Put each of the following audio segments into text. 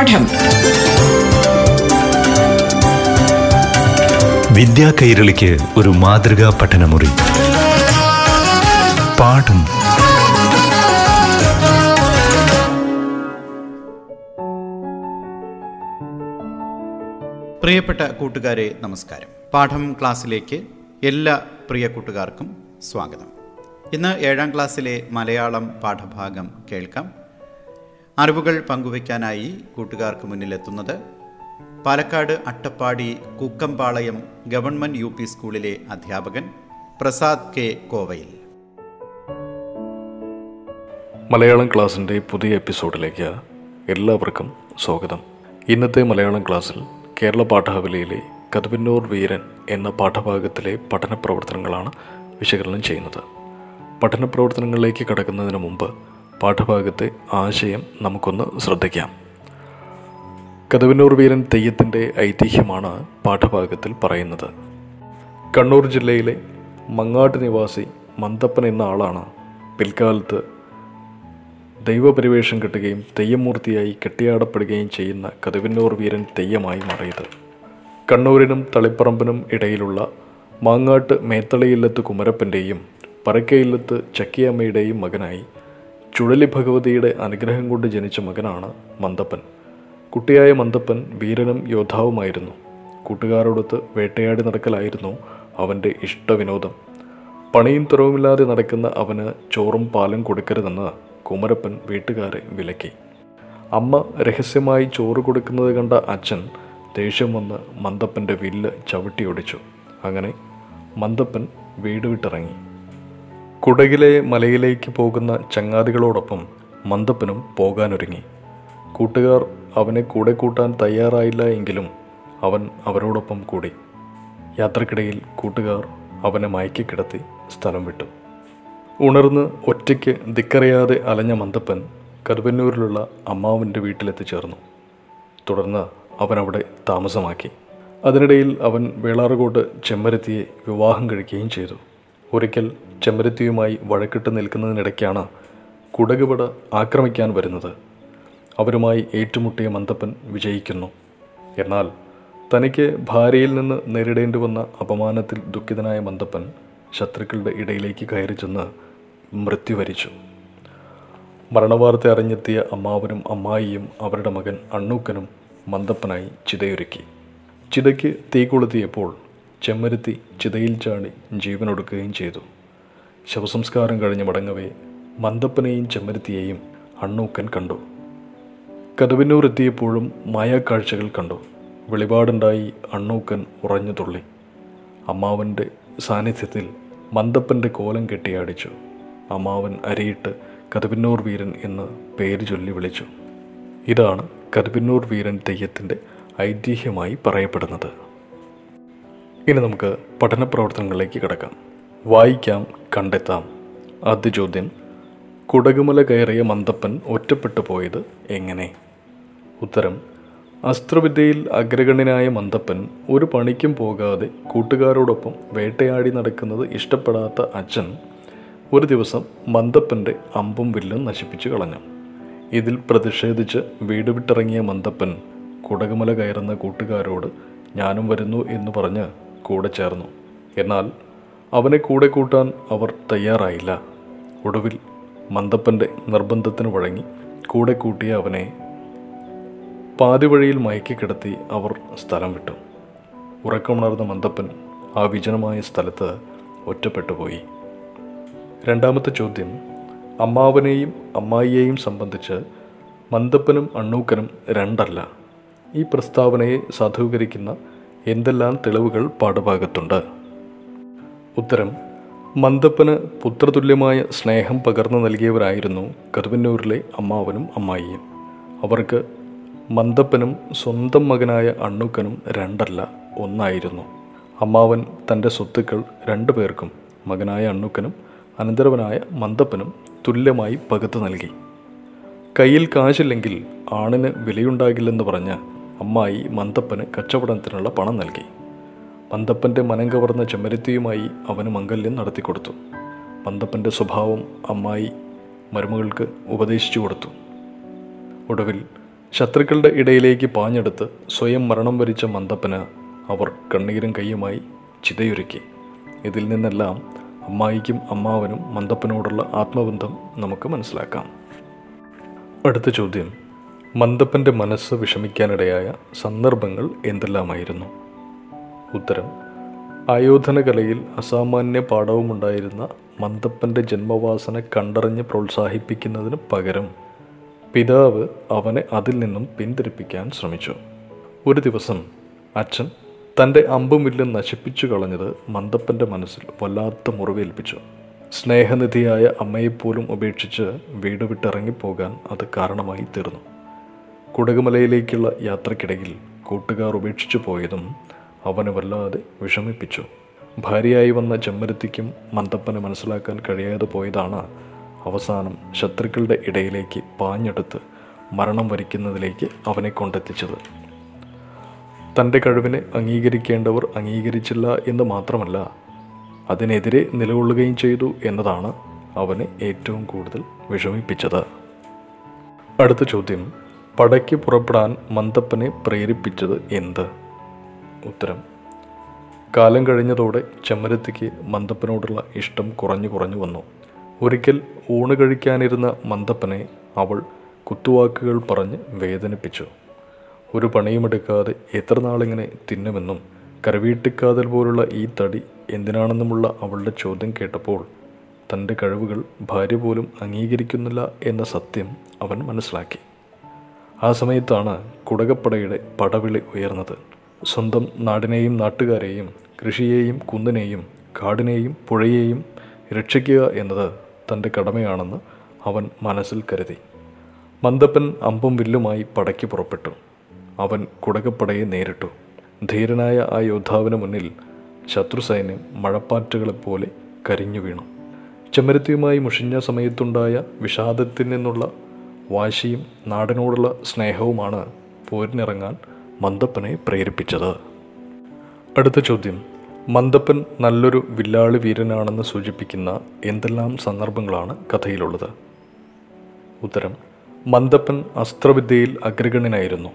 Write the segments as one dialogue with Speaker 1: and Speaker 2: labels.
Speaker 1: പാഠം.
Speaker 2: വിദ്യാ കൈരളിക്ക് ഒരു മാതൃകാ പഠനമുറി. പാഠം.
Speaker 3: പ്രിയപ്പെട്ട കൂട്ടുകാരെ നമസ്കാരം. പാഠം ക്ലാസ്സിലേക്ക് എല്ലാ പ്രിയ കൂട്ടുകാർക്കും സ്വാഗതം. ഇന്ന് ഏഴാം ക്ലാസ്സിലെ മലയാളം പാഠഭാഗം കേൾക്കാം. അറിവുകൾ പങ്കുവയ്ക്കാനായി കൂട്ടുകാർക്ക് മുന്നിലെത്തുന്നത് Palakkad Attappadi Kukkampalayam government U P സ്കൂളിലെ അധ്യാപകൻ പ്രസാദ് കെ കോവയിൽ.
Speaker 4: മലയാളം ക്ലാസ്സിന്റെ പുതിയ എപ്പിസോഡിലേക്ക് എല്ലാവർക്കും സ്വാഗതം. ഇന്നത്തെ മലയാളം ക്ലാസ്സിൽ കേരള പാഠാവലിയിലെ കതുപിന്നൂർ വീരൻ എന്ന പാഠഭാഗത്തിലെ പഠന പ്രവർത്തനങ്ങളാണ് വിശകലനം ചെയ്യുന്നത്. പഠന പ്രവർത്തനങ്ങളിലേക്ക് കടക്കുന്നതിന് മുമ്പ് പാഠഭാഗത്തെ ആശയം നമുക്കൊന്ന് ശ്രദ്ധിക്കാം. കതുവന്നൂർ വീരൻ തെയ്യത്തിന്റെ ഐതിഹ്യമാണ് പാഠഭാഗത്തിൽ പറയുന്നത്. കണ്ണൂർ ജില്ലയിലെ മങ്ങാട്ട് നിവാസി മന്തപ്പൻ എന്ന ആളാണ് പിൽക്കാലത്ത് ദൈവപരിവേഷം കിട്ടുകയും തെയ്യമൂർത്തിയായി കെട്ടിയാടപ്പെടുകയും ചെയ്യുന്ന കതുവന്നൂർ വീരൻ തെയ്യമായി മാറിയത്. കണ്ണൂരിനും തളിപ്പറമ്പിനും ഇടയിലുള്ള മാങ്ങാട്ട് മേത്തളയില്ലത്ത് കുമരപ്പന്റെയും പറക്കയില്ലത്ത് ചക്കിയമ്മയുടെയും മകനായി ചുഴലി ഭഗവതിയുടെ അനുഗ്രഹം കൊണ്ട് ജനിച്ച മകനാണ് മന്ദപ്പൻ. കുട്ടിയായ മന്ദപ്പൻ വീരനും യോദ്ധാവുമായിരുന്നു. കൂട്ടുകാരോടൊത്ത് വേട്ടയാടി നടക്കലായിരുന്നു അവന്റെ ഇഷ്ടവിനോദം. പണിയും തുറവുമില്ലാതെ നടക്കുന്ന അവന് ചോറും പാലും കൊടുക്കരുതെന്ന് കുമരപ്പൻ വീട്ടുകാരെ വിലക്കി. അമ്മ രഹസ്യമായി ചോറ് കൊടുക്കുന്നത് കണ്ട അച്ഛൻ ദേഷ്യം വന്ന് മന്തപ്പന്റെ വില്ല് ചവിട്ടിയൊടിച്ചു. അങ്ങനെ മന്ദപ്പൻ വീട് വിട്ടിറങ്ങി. കുടകിലെ മലയിലേക്ക് പോകുന്ന ചങ്ങാതികളോടൊപ്പം മന്ദപ്പനും പോകാനൊരുങ്ങി. കൂട്ടുകാർ അവനെ കൂടെ കൂട്ടാൻ തയ്യാറായില്ല എങ്കിലും അവൻ അവരോടൊപ്പം കൂടി. യാത്രക്കിടയിൽ കൂട്ടുകാർ അവനെ മയക്കിക്കിടത്തി സ്ഥലം വിട്ടു. ഉണർന്ന് ഒറ്റയ്ക്ക് ദിക്കറിയാതെ അലഞ്ഞ മന്ദപ്പൻ കരുവന്നൂരിലുള്ള അമ്മാവന്റെ വീട്ടിലെത്തിച്ചേർന്നു. തുടർന്ന് അവൻ അവിടെ താമസമാക്കി. അതിനിടയിൽ അവൻ വേളാറുകോട്ട് ചെമ്മരത്തിയെ വിവാഹം കഴിക്കുകയും ചെയ്തു. ഒരിക്കൽ ചെമ്പരത്തിയുമായി വഴക്കിട്ട് നിൽക്കുന്നതിനിടയ്ക്കാണ് കുടകുപട ആക്രമിക്കാൻ വരുന്നത്. അവരുമായി ഏറ്റുമുട്ടിയ മന്തപ്പൻ വിജയിക്കുന്നു. എന്നാൽ തനിക്ക് ഭാര്യയിൽ നിന്ന് നേരിടേണ്ടി വന്ന അപമാനത്തിൽ ദുഃഖിതനായ മന്തപ്പൻ ശത്രുക്കളുടെ ഇടയിലേക്ക് കയറി ചെന്ന് മൃത്യുവരിച്ചു മരണവാർത്ത അറിഞ്ഞെത്തിയ അമ്മാവനും അമ്മായിയും അവരുടെ മകൻ അണ്ണൂക്കനും മന്തപ്പനായി ചിതയൊരുക്കി. ചിതയ്ക്ക് തീ കൊളുത്തിയപ്പോൾ ചെമ്മരുത്തി ചിതയിൽ ചാടി ജീവനൊടുക്കുകയും ചെയ്തു. ശവസംസ്കാരം കഴിഞ്ഞ് മടങ്ങവേ മന്തപ്പനെയും ചെമ്മരുത്തിയെയും അണ്ണൂക്കൻ കണ്ടു. കതവിനൂർ എത്തിയപ്പോഴും മായാക്കാഴ്ചകൾ കണ്ടു. വെളിപാടുണ്ടായി അണ്ണൂക്കൻ ഉറഞ്ഞു തുള്ളി. അമ്മാവന്റെ സാന്നിധ്യത്തിൽ മന്തപ്പന്റെ കോലം കെട്ടിയാടിച്ചു അമ്മാവൻ അരിയിട്ട് കതിപിന്നൂർ വീരൻ എന്ന് പേര് ചൊല്ലി വിളിച്ചു. ഇതാണ് കതിപിന്നൂർ വീരൻ തെയ്യത്തിന്റെ ഐതിഹ്യമായി പറയപ്പെടുന്നത്. ഇനി നമുക്ക് പഠന പ്രവർത്തനങ്ങളിലേക്ക് കിടക്കാം. വായിക്കാം കണ്ടെത്താം. ആദ്യ ചോദ്യം കുടകുമല കയറിയ മന്തപ്പൻ ഒറ്റപ്പെട്ടു പോയത് എങ്ങനെ? ഉത്തരം അസ്ത്രവിദ്യയിൽ അഗ്രഗണ്യനായ മന്തപ്പൻ ഒരു പണിക്കും പോകാതെ കൂട്ടുകാരോടൊപ്പം വേട്ടയാടി നടക്കുന്നത് ഇഷ്ടപ്പെടാത്ത അച്ഛൻ ഒരു ദിവസം മന്തപ്പന്റെ അമ്പും വില്ലും നശിപ്പിച്ചു കളഞ്ഞു. ഇതിൽ പ്രതിഷേധിച്ച് വീട് വിട്ടിറങ്ങിയ മന്തപ്പൻ കുടകുമല കയറുന്ന കൂട്ടുകാരോട് ഞാനും വരുന്നു എന്ന് പറഞ്ഞ് കൂടെ ചേർന്നു. എന്നാൽ അവനെ കൂടെ കൂട്ടാൻ അവർ തയ്യാറായില്ല. ഒടുവിൽ മന്ദപ്പന്റെ നിർബന്ധത്തിന് വഴങ്ങി കൂടെ കൂട്ടിയ അവനെ പാതിവഴിയിൽ വഴിയിൽ മയക്കി അവർ സ്ഥലം വിട്ടു. ഉറക്കമുണർന്ന മന്ദപ്പൻ ആ വിജനമായ സ്ഥലത്ത് ഒറ്റപ്പെട്ടുപോയി രണ്ടാമത്തെ ചോദ്യം അമ്മാവനെയും അമ്മായിയെയും സംബന്ധിച്ച് മന്ദപ്പനും അണ്ണൂക്കനും രണ്ടല്ല. ഈ പ്രസ്താവനയെ സാധൂകരിക്കുന്ന എന്തെല്ലാം തെളിവുകൾ പാഠഭാഗത്തുണ്ട്? ഉത്തരം മന്ദപ്പന് പുത്രതുല്യമായ സ്നേഹം പകർന്നു നൽകിയവരായിരുന്നു കരുവന്നൂരിലെ അമ്മാവനും അമ്മായിയും. അവർക്ക് മന്ദപ്പനും സ്വന്തം മകനായ അണ്ണുക്കനും രണ്ടല്ല ഒന്നായിരുന്നു. അമ്മാവൻ തന്റെ സ്വത്തുക്കൾ രണ്ടു പേർക്കും മകനായ അണ്ണുക്കനും അനന്തരവനായ മന്ദപ്പനും തുല്യമായി പകുത്തു നൽകി. കയ്യിൽ കാശില്ലെങ്കിൽ ആണിന് വിലയുണ്ടാകില്ലെന്ന് പറഞ്ഞ് അമ്മായി മന്തപ്പന് കച്ചവടത്തിനുള്ള പണം നൽകി. മന്തപ്പന്റെ മനം കവർന്ന ചെമ്മരത്തിയുമായി അവന് മംഗല്യം നടത്തിക്കൊടുത്തു. മന്തപ്പന്റെ സ്വഭാവം അമ്മായി മരുമകൾക്ക് ഉപദേശിച്ചു കൊടുത്തു. ഒടുവിൽ ശത്രുക്കളുടെ ഇടയിലേക്ക് പാഞ്ഞെടുത്ത് സ്വയം മരണം വരിച്ച മന്തപ്പന് അവർ കണ്ണീരും കൈയുമായി ചിതയൊരുക്കി. ഇതിൽ നിന്നെല്ലാം അമ്മായിക്കും അമ്മാവനും മന്തപ്പനോടുള്ള ആത്മബന്ധം നമുക്ക് മനസ്സിലാക്കാം. അടുത്ത ചോദ്യം. മന്ദപ്പന്റെ മനസ്സ് വിഷമിക്കാനിടയായ സന്ദർഭങ്ങൾ എന്തെല്ലാമായിരുന്നു? ഉത്തരം ആയോധനകലയിൽ അസാമാന്യ പാഠവുമുണ്ടായിരുന്ന മന്ദപ്പന്റെ ജന്മവാസന കണ്ടറിഞ്ഞ് പ്രോത്സാഹിപ്പിക്കുന്നതിന് പകരം പിതാവ് അവനെ അതിൽ നിന്നും പിന്തിരിപ്പിക്കാൻ ശ്രമിച്ചു. ഒരു ദിവസം അച്ഛൻ തന്റെ അമ്പുമില്ല് നശിപ്പിച്ചു കളഞ്ഞത് മന്ദപ്പന്റെ മനസ്സിൽ വല്ലാത്ത മുറിവേൽപ്പിച്ചു. സ്നേഹനിധിയായ അമ്മയെപ്പോലും ഉപേക്ഷിച്ച് വീട് വിട്ടിറങ്ങിപ്പോകാൻ അത് കാരണമായി തീർന്നു. കുടകുമലയിലേക്കുള്ള യാത്രക്കിടയിൽ കൂട്ടുകാർ ഉപേക്ഷിച്ചു പോയതും അവന് വല്ലാതെ വിഷമിപ്പിച്ചു. ഭാര്യയായി വന്ന ചെമ്മരത്തിക്കും മന്തപ്പന് മനസ്സിലാക്കാൻ കഴിയാതെ പോയതാണ് അവസാനം ശത്രുക്കളുടെ ഇടയിലേക്ക് പാഞ്ഞെടുത്ത് മരണം വരിക്കുന്നതിലേക്ക് അവനെ കൊണ്ടെത്തിച്ചത്. തന്റെ കഴിവിനെ അംഗീകരിക്കേണ്ടവർ അംഗീകരിച്ചില്ല എന്ന് മാത്രമല്ല അതിനെതിരെ നിലകൊള്ളുകയും ചെയ്തു എന്നതാണ് അവനെ ഏറ്റവും കൂടുതൽ വിഷമിപ്പിച്ചത്. അടുത്ത ചോദ്യം പടയ്ക്ക് പുറപ്പെടാൻ മന്ദപ്പനെ പ്രേരിപ്പിച്ചത് എന്ത്? ഉത്തരം. കാലം കഴിഞ്ഞതോടെ ചെമ്മരത്തിക്ക് മന്ദപ്പനോടുള്ള ഇഷ്ടം കുറഞ്ഞു കുറഞ്ഞു വന്നു. ഒരിക്കൽ ഊണ് കഴിക്കാനിരുന്ന മന്ദപ്പനെ അവൾ കുത്തുവാക്കുകൾ പറഞ്ഞ് വേദനിപ്പിച്ചു. ഒരു പണിയുമെടുക്കാതെ എത്ര നാളിങ്ങനെ തിന്നുമെന്നും കരവീട്ടിക്കാതൽ പോലുള്ള ഈ തടി എന്തിനാണെന്നുമുള്ള അവളുടെ ചോദ്യം കേട്ടപ്പോൾ തന്റെ കഴിവുകൾ ഭാര്യ പോലും അംഗീകരിക്കുന്നില്ല എന്ന സത്യം അവൻ മനസ്സിലാക്കി. ആ സമയത്താണ് കുടകപ്പടയുടെ പടവിളി ഉയർന്നത്. സ്വന്തം നാടിനെയും നാട്ടുകാരെയും കൃഷിയെയും കുന്നിനെയും കാടിനെയും പുഴയെയും രക്ഷിക്കുക എന്നത് തന്റെ കടമയാണെന്ന് അവൻ മനസ്സിൽ കരുതി. മന്ദപ്പൻ അമ്പും വില്ലുമായി പടയ്ക്ക് പുറപ്പെട്ടു. അവൻ കുടകപ്പടയെ നേരിട്ടു. ധീരനായ ആ യോദ്ധാവിന് മുന്നിൽ ശത്രുസൈന്യം മഴപ്പാറ്റുകളെപ്പോലെ കരിഞ്ഞു വീണു. ചെമ്മരത്തിയുമായി മുഷിഞ്ഞ സമയത്തുണ്ടായ വിഷാദത്തിൽ നിന്നുള്ള വാശിയും നാടിനോടുള്ള സ്നേഹവുമാണ് പോരിനിറങ്ങാൻ മന്ദപ്പനെ പ്രേരിപ്പിച്ചത്. അടുത്ത ചോദ്യം. മന്ദപ്പൻ നല്ലൊരു വില്ലാളി വീരനാണെന്ന് സൂചിപ്പിക്കുന്ന എന്തെല്ലാം സന്ദർഭങ്ങളാണ് കഥയിലുള്ളത്? ഉത്തരം. മന്ദപ്പൻ അസ്ത്രവിദ്യയിൽ അഗ്രഗണ്യനായിരുന്നു.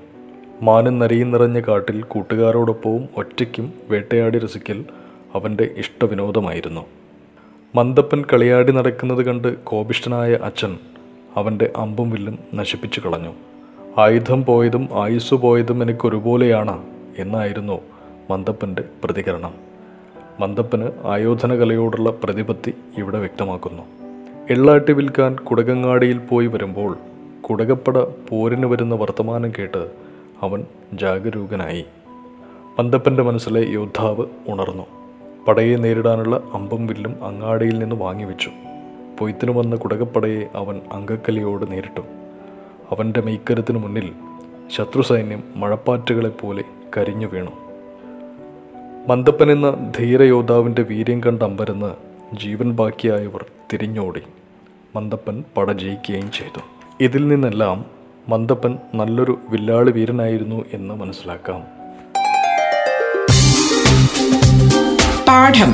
Speaker 4: മാനം നരിയും നിറഞ്ഞ കാട്ടിൽ കൂട്ടുകാരോടൊപ്പവും ഒറ്റയ്ക്കും വേട്ടയാടി രസിക്കൽ അവന്റെ ഇഷ്ടവിനോദമായിരുന്നു. മന്ദപ്പൻ കളിയാടി നടക്കുന്നത് കണ്ട് കോപിഷ്ഠനായ അച്ഛൻ അവന്റെ അമ്പും വില്ലും നശിപ്പിച്ചു കളഞ്ഞു. ആയുധം പോയതും ആയുസ് പോയതും എനിക്കൊരുപോലെയാണ് എന്നായിരുന്നു മന്ദപ്പന്റെ പ്രതികരണം. മന്ദപ്പന് ആയോധന കലയോടുള്ള പ്രതിപത്തി ഇവിടെ വ്യക്തമാക്കുന്നു. എള്ളാട്ടി വിൽക്കാൻ കുടകങ്ങാടിയിൽ പോയി വരുമ്പോൾ കുടകപ്പട പോരിന് വരുന്ന വർത്തമാനം കേട്ട് അവൻ ജാഗരൂകനായി. മന്ദപ്പന്റെ മനസ്സിലെ യോദ്ധാവ് ഉണർന്നു. പടയെ നേരിടാനുള്ള അമ്പും വില്ലും അങ്ങാടിയിൽ നിന്ന് വാങ്ങിവെച്ചു. പൊയ്ത്തിനു വന്ന കുടകപ്പടയെ അവൻ അങ്കക്കലിയോട് നേരിട്ടു. അവന്റെ മെയ്ക്കരുത്തിനു മുന്നിൽ ശത്രുസൈന്യം മഴപ്പാറ്റുകളെപ്പോലെ കരിഞ്ഞു വീണു. മന്ദപ്പൻ എന്ന ധീരയോദ്ധാവിന്റെ വീര്യം കണ്ട് അമ്പരന്ന് ജീവൻ ബാക്കിയായവർ തിരിഞ്ഞോടി. മന്ദപ്പൻ പട ജയിക്കുകയും ചെയ്തു. ഇതിൽ നിന്നെല്ലാം മന്ദപ്പൻ നല്ലൊരു വില്ലാളി വീരനായിരുന്നു എന്ന് മനസ്സിലാക്കാം.
Speaker 1: പാഠം.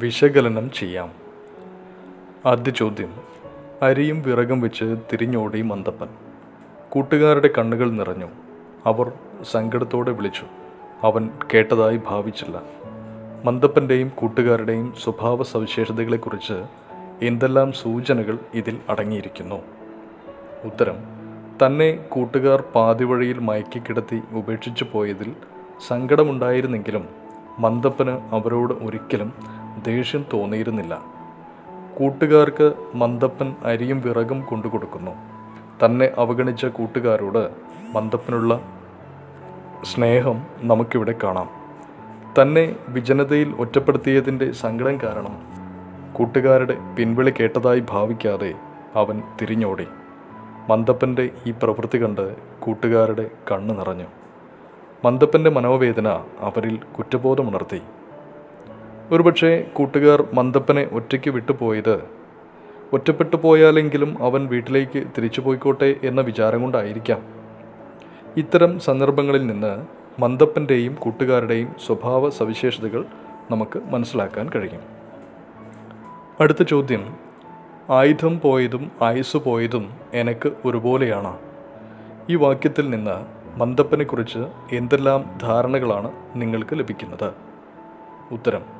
Speaker 4: വിശകലനം ചെയ്യാം. ആദ്യ ചോദ്യം. അരിയും വിറകും വെച്ച് തിരിഞ്ഞോടി മന്ദപ്പൻ കൂട്ടുകാരുടെ കണ്ണുകൾ നിറഞ്ഞു. അവർ സങ്കടത്തോടെ വിളിച്ചു. അവൻ കേട്ടതായി ഭാവിച്ചില്ല. മന്ദപ്പന്റെയും കൂട്ടുകാരുടെയും സ്വഭാവ സവിശേഷതകളെക്കുറിച്ച് എന്തെല്ലാം സൂചനകൾ ഇതിൽ അടങ്ങിയിരിക്കുന്നു? ഉത്തരം. തന്നെ കൂട്ടുകാർ പാതിവഴിയിൽ മയക്കിക്കിടത്തി ഉപേക്ഷിച്ചു പോയതിൽ സങ്കടമുണ്ടായിരുന്നെങ്കിലും മന്ദപ്പന് അവരോട് ഒരിക്കലും ദേഷ്യം തോന്നിയിരുന്നില്ല. കൂട്ടുകാർക്ക് മന്ദപ്പൻ അരിയും വിറകും കൊണ്ടുകൊടുക്കുന്നു. തന്നെ അവഗണിച്ച കൂട്ടുകാരോട് മന്ദപ്പനുള്ള സ്നേഹം നമുക്കിവിടെ കാണാം. തന്നെ വിജനതയിൽ ഒറ്റപ്പെടുത്തിയതിന്റെ സങ്കടം കാരണം കൂട്ടുകാരുടെ പിൻവിളി കേട്ടതായി ഭാവിക്കാതെ അവൻ തിരിഞ്ഞോടി. മന്ദപ്പന്റെ ഈ പ്രവൃത്തി കണ്ട് കൂട്ടുകാരുടെ കണ്ണു നിറഞ്ഞു. മന്ദപ്പന്റെ മനോവേദന അവരിൽ കുറ്റബോധമുണർത്തി. ഒരുപക്ഷെ കൂട്ടുകാർ മന്ദപ്പനെ ഒറ്റയ്ക്ക് വിട്ടുപോയത്. ഒറ്റപ്പെട്ടു പോയാലെങ്കിലും അവൻ വീട്ടിലേക്ക് തിരിച്ചു പോയിക്കോട്ടെ എന്ന വിചാരം കൊണ്ടായിരിക്കാം. ഇത്തരം സന്ദർഭങ്ങളിൽ നിന്ന് മന്ദപ്പന്റെയും കൂട്ടുകാരുടെയും സ്വഭാവ സവിശേഷതകൾ നമുക്ക് മനസ്സിലാക്കാൻ കഴിയും. അടുത്ത ചോദ്യം ആയുധം പോയതും ആയുസ് പോയതും എനക്ക് ഒരുപോലെയാണ്? ഈ വാക്യത്തിൽ നിന്ന് മന്ദപ്പനെക്കുറിച്ച് എന്തെല്ലാം ധാരണകളാണ് നിങ്ങൾക്ക് ലഭിക്കുന്നത്? ഉത്തരം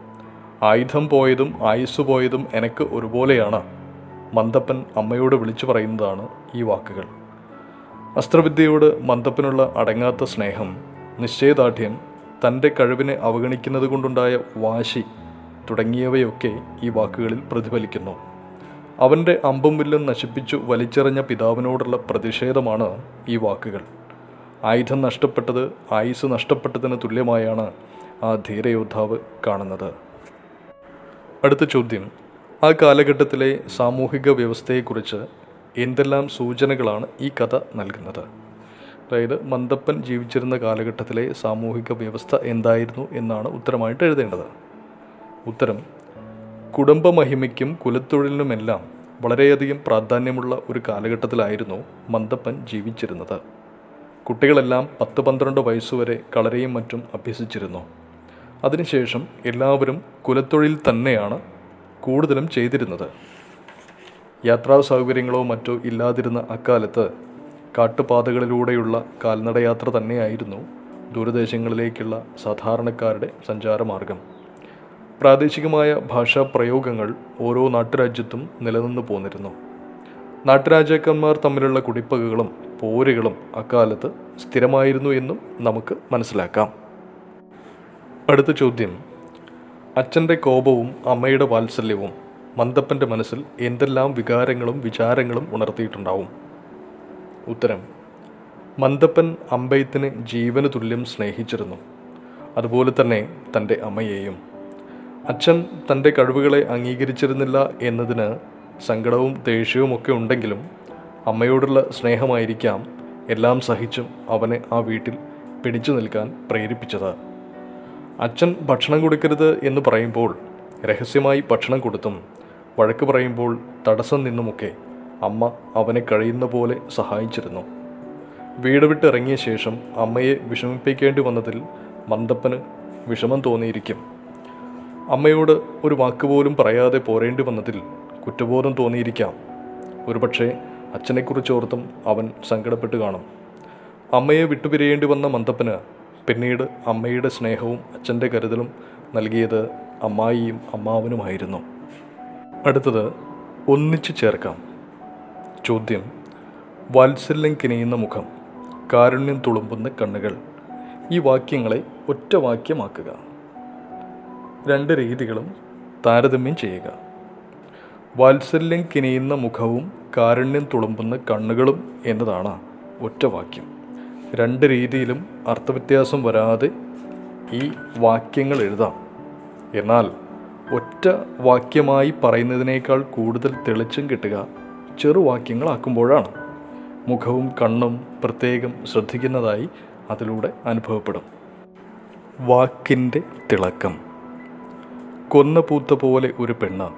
Speaker 4: ആയുധം പോയതും ആയുസ് പോയതും എനിക്ക് ഒരുപോലെയാണ്. മന്ദപ്പൻ അമ്മയോട് വിളിച്ചു പറയുന്നതാണ് ഈ വാക്കുകൾ. അസ്ത്രവിദ്യയോട് മന്ദപ്പനുള്ള അടങ്ങാത്ത സ്നേഹം നിശ്ചയദാർഢ്യം തന്റെ കഴിവിനെ അവഗണിക്കുന്നത് കൊണ്ടുണ്ടായ വാശി തുടങ്ങിയവയൊക്കെ ഈ വാക്കുകളിൽ പ്രതിഫലിക്കുന്നു. അവന്റെ അമ്പും വില്ലും നശിപ്പിച്ചു വലിച്ചെറിഞ്ഞ പിതാവിനോടുള്ള പ്രതിഷേധമാണ് ഈ വാക്കുകൾ. ആയുധം നഷ്ടപ്പെട്ടത് ആയുസ് നഷ്ടപ്പെട്ടതിന് തുല്യമായാണ് ആ ധീരയോദ്ധാവ് കാണുന്നത്. അടുത്ത ചോദ്യം. ആ കാലഘട്ടത്തിലെ സാമൂഹിക വ്യവസ്ഥയെക്കുറിച്ച് എന്തെല്ലാം സൂചനകളാണ് ഈ കഥ നൽകുന്നത്? അതായത് മന്ദപ്പൻ ജീവിച്ചിരുന്ന കാലഘട്ടത്തിലെ സാമൂഹിക വ്യവസ്ഥ എന്തായിരുന്നു എന്നാണ് ഉത്തരമായിട്ട് എഴുതേണ്ടത്. ഉത്തരം കുടുംബമഹിമയ്ക്കും കുലത്തൊഴിലിനുമെല്ലാം വളരെയധികം പ്രാധാന്യമുള്ള ഒരു കാലഘട്ടത്തിലായിരുന്നു മന്ദപ്പൻ ജീവിച്ചിരുന്നത്. കുട്ടികളെല്ലാം പത്ത് പന്ത്രണ്ട് വയസ്സുവരെ കളരെയും മറ്റും അഭ്യസിച്ചിരുന്നു. അതിനുശേഷം എല്ലാവരും കുലത്തൊഴിൽ തന്നെയാണ് കൂടുതലും ചെയ്തിരുന്നത്. യാത്രാ സൗകര്യങ്ങളോ മറ്റോ ഇല്ലാതിരുന്ന അക്കാലത്ത് കാട്ടുപാതകളിലൂടെയുള്ള കാൽനടയാത്ര തന്നെയായിരുന്നു ദൂരദേശങ്ങളിലേക്കുള്ള സാധാരണക്കാരുടെ സഞ്ചാരമാർഗം. പ്രാദേശികമായ ഭാഷാ പ്രയോഗങ്ങൾ ഓരോ നാട്ടുരാജ്യത്തും നിലനിന്നു പോന്നിരുന്നു. നാട്ടുരാജാക്കന്മാർ തമ്മിലുള്ള കുടിപ്പകകളും പോരുകളും അക്കാലത്ത് സ്ഥിരമായിരുന്നു എന്നും നമുക്ക് മനസ്സിലാക്കാം. അടുത്ത ചോദ്യം. അച്ഛന്റെ കോപവും അമ്മയുടെ വാത്സല്യവും മന്ദപ്പന്റെ മനസ്സിൽ എന്തെല്ലാം വികാരങ്ങളും വിചാരങ്ങളും ഉണർത്തിയിട്ടുണ്ടാവും? ഉത്തരം. മന്ദപ്പൻ അമ്പയത്തിന് ജീവന് തുല്യം സ്നേഹിച്ചിരുന്നു. അതുപോലെ തന്നെ തന്റെ അമ്മയെയും. അച്ഛൻ തന്റെ കഴിവുകളെ അംഗീകരിച്ചിരുന്നില്ല എന്നതിന് സങ്കടവും ദേഷ്യവും ഒക്കെ ഉണ്ടെങ്കിലും അമ്മയോടുള്ള സ്നേഹമായിരിക്കാം എല്ലാം സഹിച്ചും അവനെ ആ വീട്ടിൽ പിടിച്ചു നിൽക്കാൻ പ്രേരിപ്പിച്ചത്. അച്ഛൻ ഭക്ഷണം കൊടുക്കരുത് എന്ന് പറയുമ്പോൾ രഹസ്യമായി ഭക്ഷണം കൊടുത്തും വഴക്ക് പറയുമ്പോൾ തടസ്സം നിന്നുമൊക്കെ അമ്മ അവനെ കഴിയുന്ന പോലെ സഹായിച്ചിരുന്നു. വീട് വിട്ട് ഇറങ്ങിയ ശേഷം അമ്മയെ വിഷമിപ്പിക്കേണ്ടി വന്നതിൽ മന്ദപ്പന് വിഷമം തോന്നിയിരിക്കും. അമ്മയോട് ഒരു വാക്കുപോലും പറയാതെ പോരേണ്ടി വന്നതിൽ കുറ്റബോധം തോന്നിയിരിക്കാം. ഒരുപക്ഷെ അച്ഛനെക്കുറിച്ചോർത്തും അവൻ സങ്കടപ്പെട്ട് കാണും. അമ്മയെ വിട്ടുപിരിയേണ്ടി വന്ന മന്ദപ്പന് പിന്നീട് അമ്മയുടെ സ്നേഹവും അച്ഛന്റെ കരുതലും നൽകിയത് അമ്മായിയും അമ്മാവനുമായിരുന്നു. അടുത്തത് ഒന്നിച്ചു ചേർക്കാം. ചോദ്യം വാത്സല്യം കിനിയുന്ന മുഖം കാരുണ്യം തുളുമ്പുന്ന കണ്ണുകൾ ഈ വാക്യങ്ങളെ ഒറ്റ വാക്യമാക്കുക. രണ്ട് രീതികളും താരതമ്യം ചെയ്യുക. വാത്സല്യം കിനിയുന്ന മുഖവും കാരുണ്യം തുളുമ്പുന്ന കണ്ണുകളും എന്നതാണ് ഒറ്റ വാക്യം. രണ്ട് രീതിയിലും അർത്ഥവ്യത്യാസം വരാതെ ഈ വാക്യങ്ങൾ എഴുതാം. എന്നാൽ ഒറ്റ വാക്യമായി പറയുന്നതിനേക്കാൾ കൂടുതൽ തെളിച്ചം കിട്ടുക ചെറുവാക്യങ്ങളാക്കുമ്പോഴാണ് മുഖവും കണ്ണും പ്രത്യേകം ശ്രദ്ധിക്കുന്നതായി അതിലൂടെ അനുഭവപ്പെടും. വാക്കിന്റെ തിളക്കം. കൊന്ന പൂത്ത പോലെ ഒരു പെണ്ണ്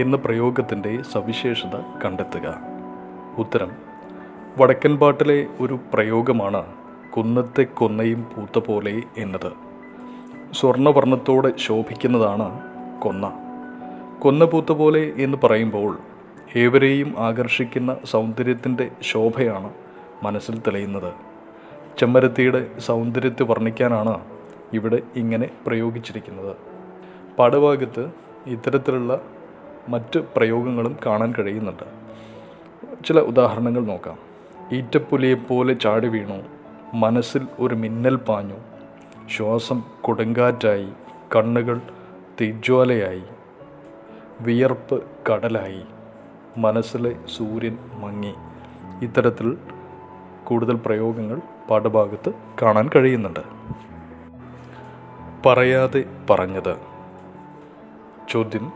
Speaker 4: എന്ന പ്രയോഗത്തിന്റെ സവിശേഷത കണ്ടെത്തുക. ഉത്തരം വടക്കൻ പാട്ടിലെ ഒരു പ്രയോഗമാണ് കുന്നത്തെ കൊന്നയും പൂത്ത പോലെ എന്നത്. സ്വർണവർണത്തോടെ ശോഭിക്കുന്നതാണ് കൊന്ന. കൊന്ന പൂത്ത പോലെ എന്ന് പറയുമ്പോൾ ഏവരെയും ആകർഷിക്കുന്ന സൗന്ദര്യത്തിന്റെ ശോഭയാണ് മനസ്സിൽ തെളിയുന്നത്. ചെമ്മരത്തിയുടെ സൗന്ദര്യത്തെ വർണിക്കാനാണ് ഇവിടെ ഇങ്ങനെ പ്രയോഗിച്ചിരിക്കുന്നത്. പാഠഭാഗത്ത് ഇത്തരത്തിലുള്ള മറ്റ് പ്രയോഗങ്ങളും കാണാൻ കഴിയുന്നുണ്ട്. ചില ഉദാഹരണങ്ങൾ നോക്കാം. ഈറ്റപ്പുലിയെപ്പോലെ ചാടി വീണു. മനസ്സിൽ ഒരു മിന്നൽ പാഞ്ഞു. ശ്വാസം കൊടുങ്കാറ്റായി കണ്ണുകൾ തീജ്വാലയായി. വിയർപ്പ് കടലായി. മനസ്സിലെ സൂര്യൻ മങ്ങി. ഇത്തരത്തിൽ കൂടുതൽ പ്രയോഗങ്ങൾ പാഠഭാഗത്ത് കാണാൻ കഴിയുന്നുണ്ട്. പറയാതെ പറഞ്ഞത്. ചോദ്യം.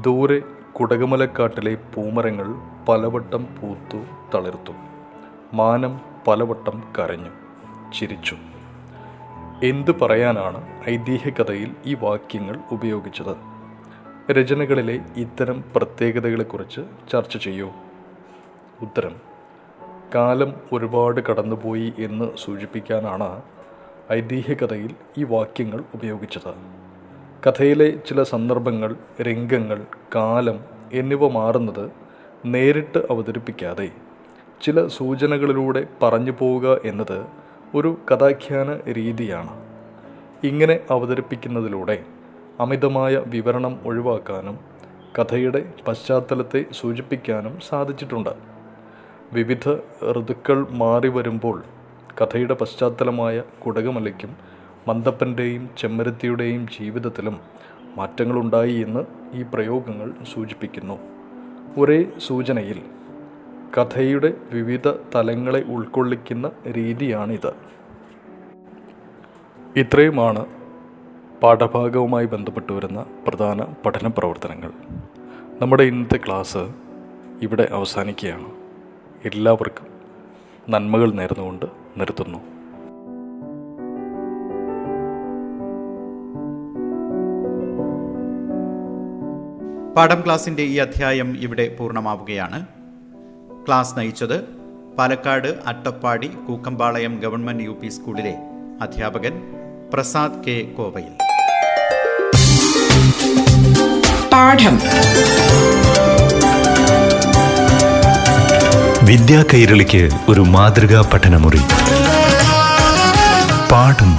Speaker 4: ദൂരെ കുടകമലക്കാട്ടിലെ പൂമരങ്ങൾ പലവട്ടം പൂത്തു തളിർത്തു. മാനം പലവട്ടം കരഞ്ഞു ചിരിച്ചു. എന്തു പറയാനാണ് ഐതിഹ്യകഥയിൽ ഈ വാക്യങ്ങൾ ഉപയോഗിച്ചത്? രചനകളിലെ ഇത്തരം പ്രത്യേകതകളെക്കുറിച്ച് ചർച്ച ചെയ്യൂ. ഉത്തരം കാലം ഒരുപാട് കടന്നുപോയി എന്ന് സൂചിപ്പിക്കാനാണ് ഐതിഹ്യകഥയിൽ ഈ വാക്യങ്ങൾ ഉപയോഗിച്ചത്. കഥയിലെ ചില സന്ദർഭങ്ങൾ രംഗങ്ങൾ കാലം എന്നിവ മാറുന്നത് നേരിട്ട് അവതരിപ്പിക്കാതെ ചില സൂചനകളിലൂടെ പറഞ്ഞു പോവുക എന്നത് ഒരു കഥാഖ്യാന രീതിയാണ്. ഇങ്ങനെ അവതരിപ്പിക്കുന്നതിലൂടെ അമിതമായ വിവരണം ഒഴിവാക്കാനും കഥയുടെ പശ്ചാത്തലത്തെ സൂചിപ്പിക്കാനും സാധിച്ചിട്ടുണ്ട്. വിവിധ ഋതുക്കൾ മാറി വരുമ്പോൾ കഥയുടെ പശ്ചാത്തലമായ കുടകമലയ്ക്കും മന്ദപ്പന്റെയും ചെമ്മരത്തിയുടെയും ജീവിതത്തിലും മാറ്റങ്ങളുണ്ടായി എന്ന് ഈ പ്രയോഗങ്ങൾ സൂചിപ്പിക്കുന്നു. ഒരേ സൂചനയിൽ കഥയുടെ വിവിധ തലങ്ങളെ ഉൾക്കൊള്ളിക്കുന്ന രീതിയാണിത്. ഇത്രയുമാണ് പാഠഭാഗവുമായി ബന്ധപ്പെട്ട് വരുന്ന പ്രധാന പഠന പ്രവർത്തനങ്ങൾ. നമ്മുടെ ഇന്നത്തെ ക്ലാസ് ഇവിടെ അവസാനിക്കുകയാണ്. എല്ലാവർക്കും നന്മകൾ നേർന്നുകൊണ്ട് നിർത്തുന്നു.
Speaker 3: പാഠം ക്ലാസിന്റെ ഈ അധ്യായം ഇവിടെ പൂർണമാവുകയാണ്. ക്ലാസ് നയിച്ചത് Palakkad Attappadi Kookkampalayam government U P സ്കൂളിലെ അധ്യാപകൻ പ്രസാദ് കെ കോവയിൽ.
Speaker 1: പാഠം.
Speaker 2: വിദ്യാ കൈരളിക്ക് ഒരു മാതൃകാ പഠനമുറി. പാഠം.